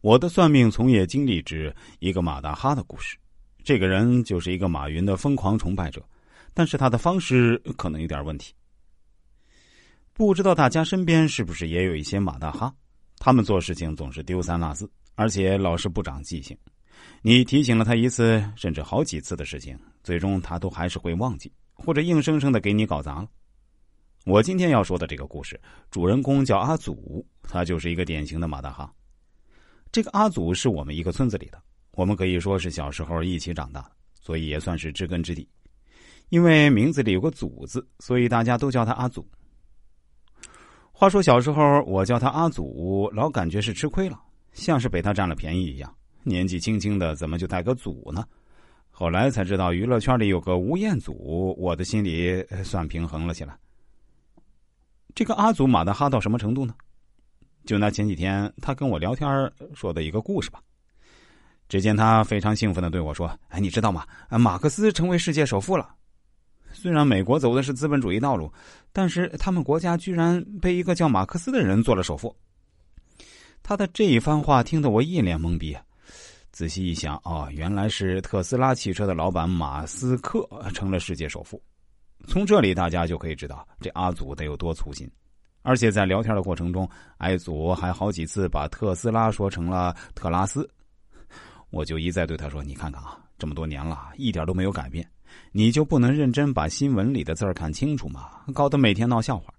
我的算命从业经历之一个马大哈的故事。这个人就是一个马云的疯狂崇拜者，但是他的方式可能有点问题。不知道大家身边是不是也有一些马大哈？他们做事情总是丢三落四，而且老是不长记性。你提醒了他一次，甚至好几次的事情，最终他都还是会忘记，或者硬生生的给你搞砸了。我今天要说的这个故事，主人公叫阿祖，他就是一个典型的马大哈。这个阿祖是我们一个村子里的，我们可以说是小时候一起长大，所以也算是知根知底。因为名字里有个“祖”字，所以大家都叫他阿祖。话说小时候我叫他阿祖，老感觉是吃亏了，像是被他占了便宜一样。年纪轻轻的，怎么就带个祖呢？后来才知道娱乐圈里有个吴彦祖，我的心里算平衡了起来。这个阿祖马大哈到什么程度呢？就拿前几天他跟我聊天说的一个故事吧。只见他非常兴奋的对我说：“哎，你知道吗？马克思成为世界首富了。虽然美国走的是资本主义道路，但是他们国家居然被一个叫马克思的人做了首富。”他的这一番话听得我一脸懵逼。仔细一想，哦，原来是特斯拉汽车的老板马斯克成了世界首富。从这里大家就可以知道这阿祖得有多粗心。而且在聊天的过程中，艾祖还好几次把特斯拉说成了特拉斯，我就一再对他说：“你看看啊，这么多年了，一点都没有改变，你就不能认真把新闻里的字儿看清楚吗？搞得每天闹笑话。”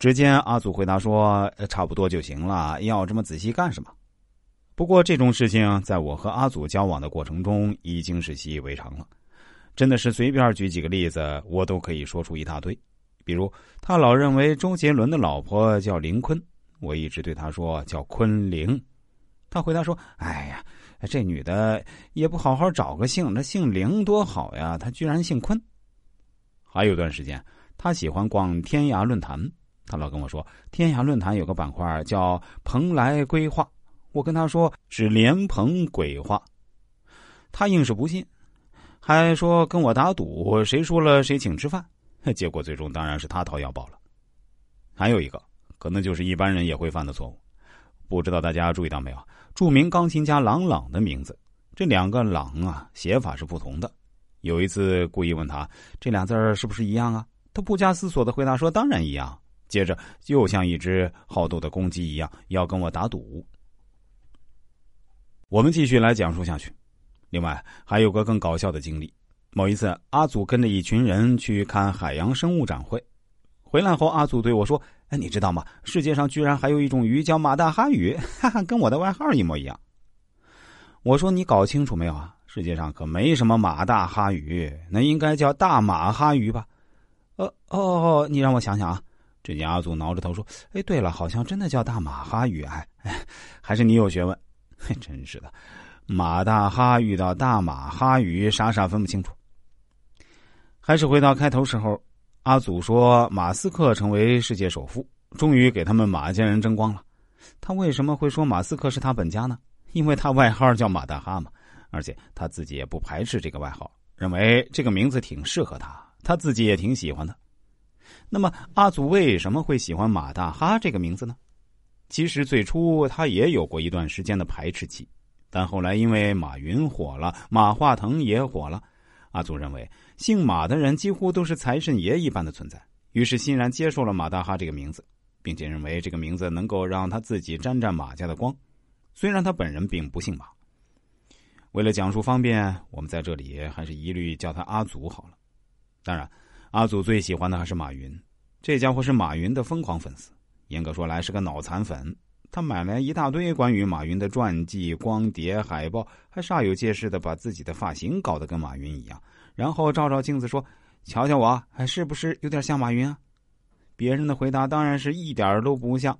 只见阿祖回答说：“差不多就行了，要这么仔细干什么？”不过这种事情，在我和阿祖交往的过程中，已经是习以为常了。真的是随便举几个例子，我都可以说出一大堆。比如，他老认为周杰伦的老婆叫林坤，我一直对他说叫昆凌。他回答说：“哎呀，这女的也不好好找个姓，那姓凌多好呀，她居然姓坤。”还有段时间，他喜欢逛天涯论坛，他老跟我说，天涯论坛有个板块叫“蓬莱规划”，我跟他说是“莲蓬鬼话”，他硬是不信，还说跟我打赌，谁输了谁请吃饭。结果最终当然是他掏腰包了。还有一个，可能就是一般人也会犯的错误，不知道大家注意到没有？著名钢琴家郎朗的名字，这两个“朗”啊，写法是不同的。有一次故意问他这俩字是不是一样啊？他不加思索的回答说：“当然一样。”接着又像一只好斗的公鸡一样，要跟我打赌。我们继续来讲述下去。另外还有个更搞笑的经历。某一次，阿祖跟着一群人去看海洋生物展会，回来后，阿祖对我说：“哎，你知道吗？世界上居然还有一种鱼叫马大哈鱼，哈哈，跟我的外号一模一样。”我说：“你搞清楚没有啊？世界上可没什么马大哈鱼，那应该叫大马哈鱼吧？”“呃，哦，你让我想想啊。”只见阿祖挠着头说：“哎，对了，好像真的叫大马哈鱼。哎，还是你有学问。嘿，真是的，马大哈遇到大马哈鱼，傻傻分不清楚。”还是回到开头时候，阿祖说马斯克成为世界首富，终于给他们马家人争光了。他为什么会说马斯克是他本家呢？因为他外号叫马大哈嘛，而且他自己也不排斥这个外号，认为这个名字挺适合他，他自己也挺喜欢的。那么阿祖为什么会喜欢马大哈这个名字呢？其实最初他也有过一段时间的排斥期，但后来因为马云火了，马化腾也火了。阿祖认为，姓马的人几乎都是财神爷一般的存在，于是欣然接受了马大哈这个名字，并且认为这个名字能够让他自己沾沾马家的光。虽然他本人并不姓马。为了讲述方便，我们在这里还是一律叫他阿祖好了。当然，阿祖最喜欢的还是马云，这家伙是马云的疯狂粉丝，严格说来是个脑残粉。他买来一大堆关于马云的传记、光碟、海报，还煞有介事的把自己的发型搞得跟马云一样，然后照照镜子说：“瞧瞧我，还是不是有点像马云啊？”别人的回答当然是一点都不像，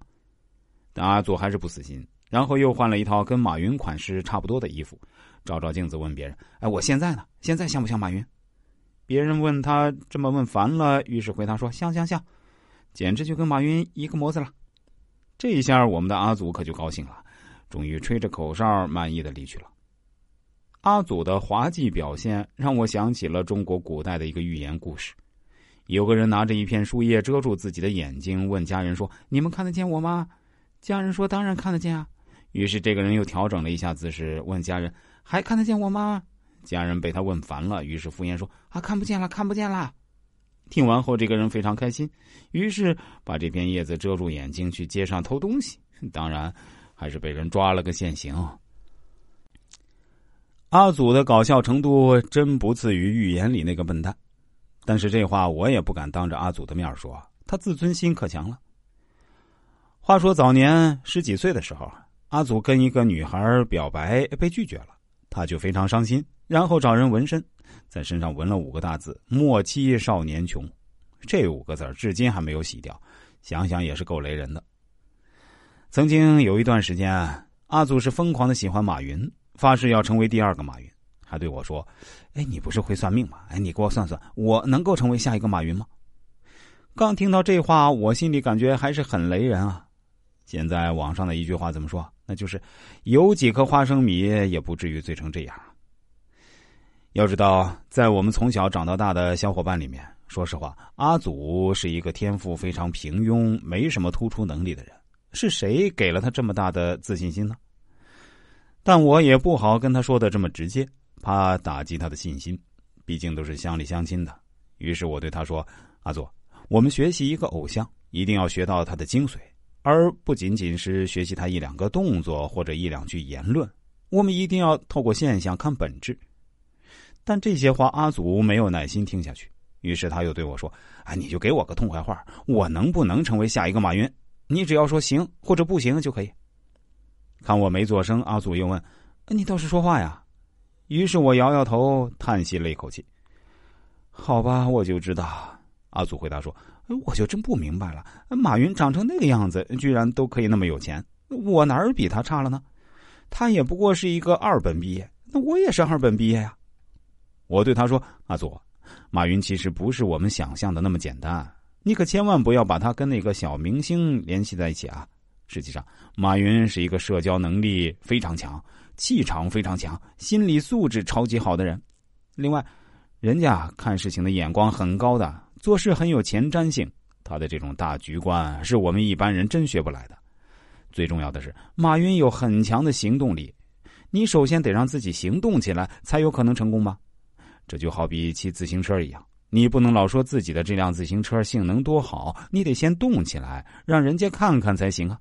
但阿祖还是不死心，然后又换了一套跟马云款式差不多的衣服，照照镜子问别人：“哎，我现在呢？现在像不像马云？”别人问他这么问烦了，于是回答说：“像像像，简直就跟马云一个模子了。”这一下，我们的阿祖可就高兴了，终于吹着口哨，满意的离去了。阿祖的滑稽表现让我想起了中国古代的一个寓言故事：有个人拿着一片树叶遮住自己的眼睛，问家人说：“你们看得见我吗？”家人说：“当然看得见啊。”于是这个人又调整了一下姿势，问家人：“还看得见我吗？”家人被他问烦了，于是敷衍说：“啊，看不见了，看不见了。”听完后，这个人非常开心，于是把这片叶子遮住眼睛，去街上偷东西。当然，还是被人抓了个现行。阿祖的搞笑程度真不次于预言里那个笨蛋，但是这话我也不敢当着阿祖的面说，他自尊心可强了。话说早年十几岁的时候，阿祖跟一个女孩表白被拒绝了，他就非常伤心，然后找人纹身，在身上纹了五个大字“莫欺少年穷”，这五个字至今还没有洗掉，想想也是够雷人的。曾经有一段时间，阿祖是疯狂的喜欢马云。发誓要成为第二个马云，还对我说：“哎，你不是会算命吗？哎，你给我算算，我能够成为下一个马云吗？”刚听到这话，我心里感觉还是很雷人啊。现在网上的一句话怎么说？那就是“有几颗花生米也不至于醉成这样”。要知道，在我们从小长到大的小伙伴里面，说实话，阿祖是一个天赋非常平庸、没什么突出能力的人。是谁给了他这么大的自信心呢？但我也不好跟他说的这么直接，怕打击他的信心。毕竟都是乡里乡亲的。于是我对他说：“阿祖，我们学习一个偶像，一定要学到他的精髓，而不仅仅是学习他一两个动作或者一两句言论。我们一定要透过现象看本质。”但这些话阿祖没有耐心听下去。于是他又对我说：“哎，你就给我个痛快话，我能不能成为下一个马云？你只要说行或者不行就可以。”看我没做声，阿祖又问：“你倒是说话呀？”于是我摇摇头，叹息了一口气。好吧，我就知道。阿祖回答说：“我就真不明白了，马云长成那个样子，居然都可以那么有钱，我哪儿比他差了呢？他也不过是一个二本毕业，那我也是二本毕业呀。”我对他说：“阿祖，马云其实不是我们想象的那么简单，你可千万不要把他跟那个小明星联系在一起啊。”实际上，马云是一个社交能力非常强、气场非常强、心理素质超级好的人。另外，人家看事情的眼光很高的，做事很有前瞻性。他的这种大局观是我们一般人真学不来的。最重要的是，马云有很强的行动力。你首先得让自己行动起来，才有可能成功吧？这就好比骑自行车一样，你不能老说自己的这辆自行车性能多好，你得先动起来，让人家看看才行啊。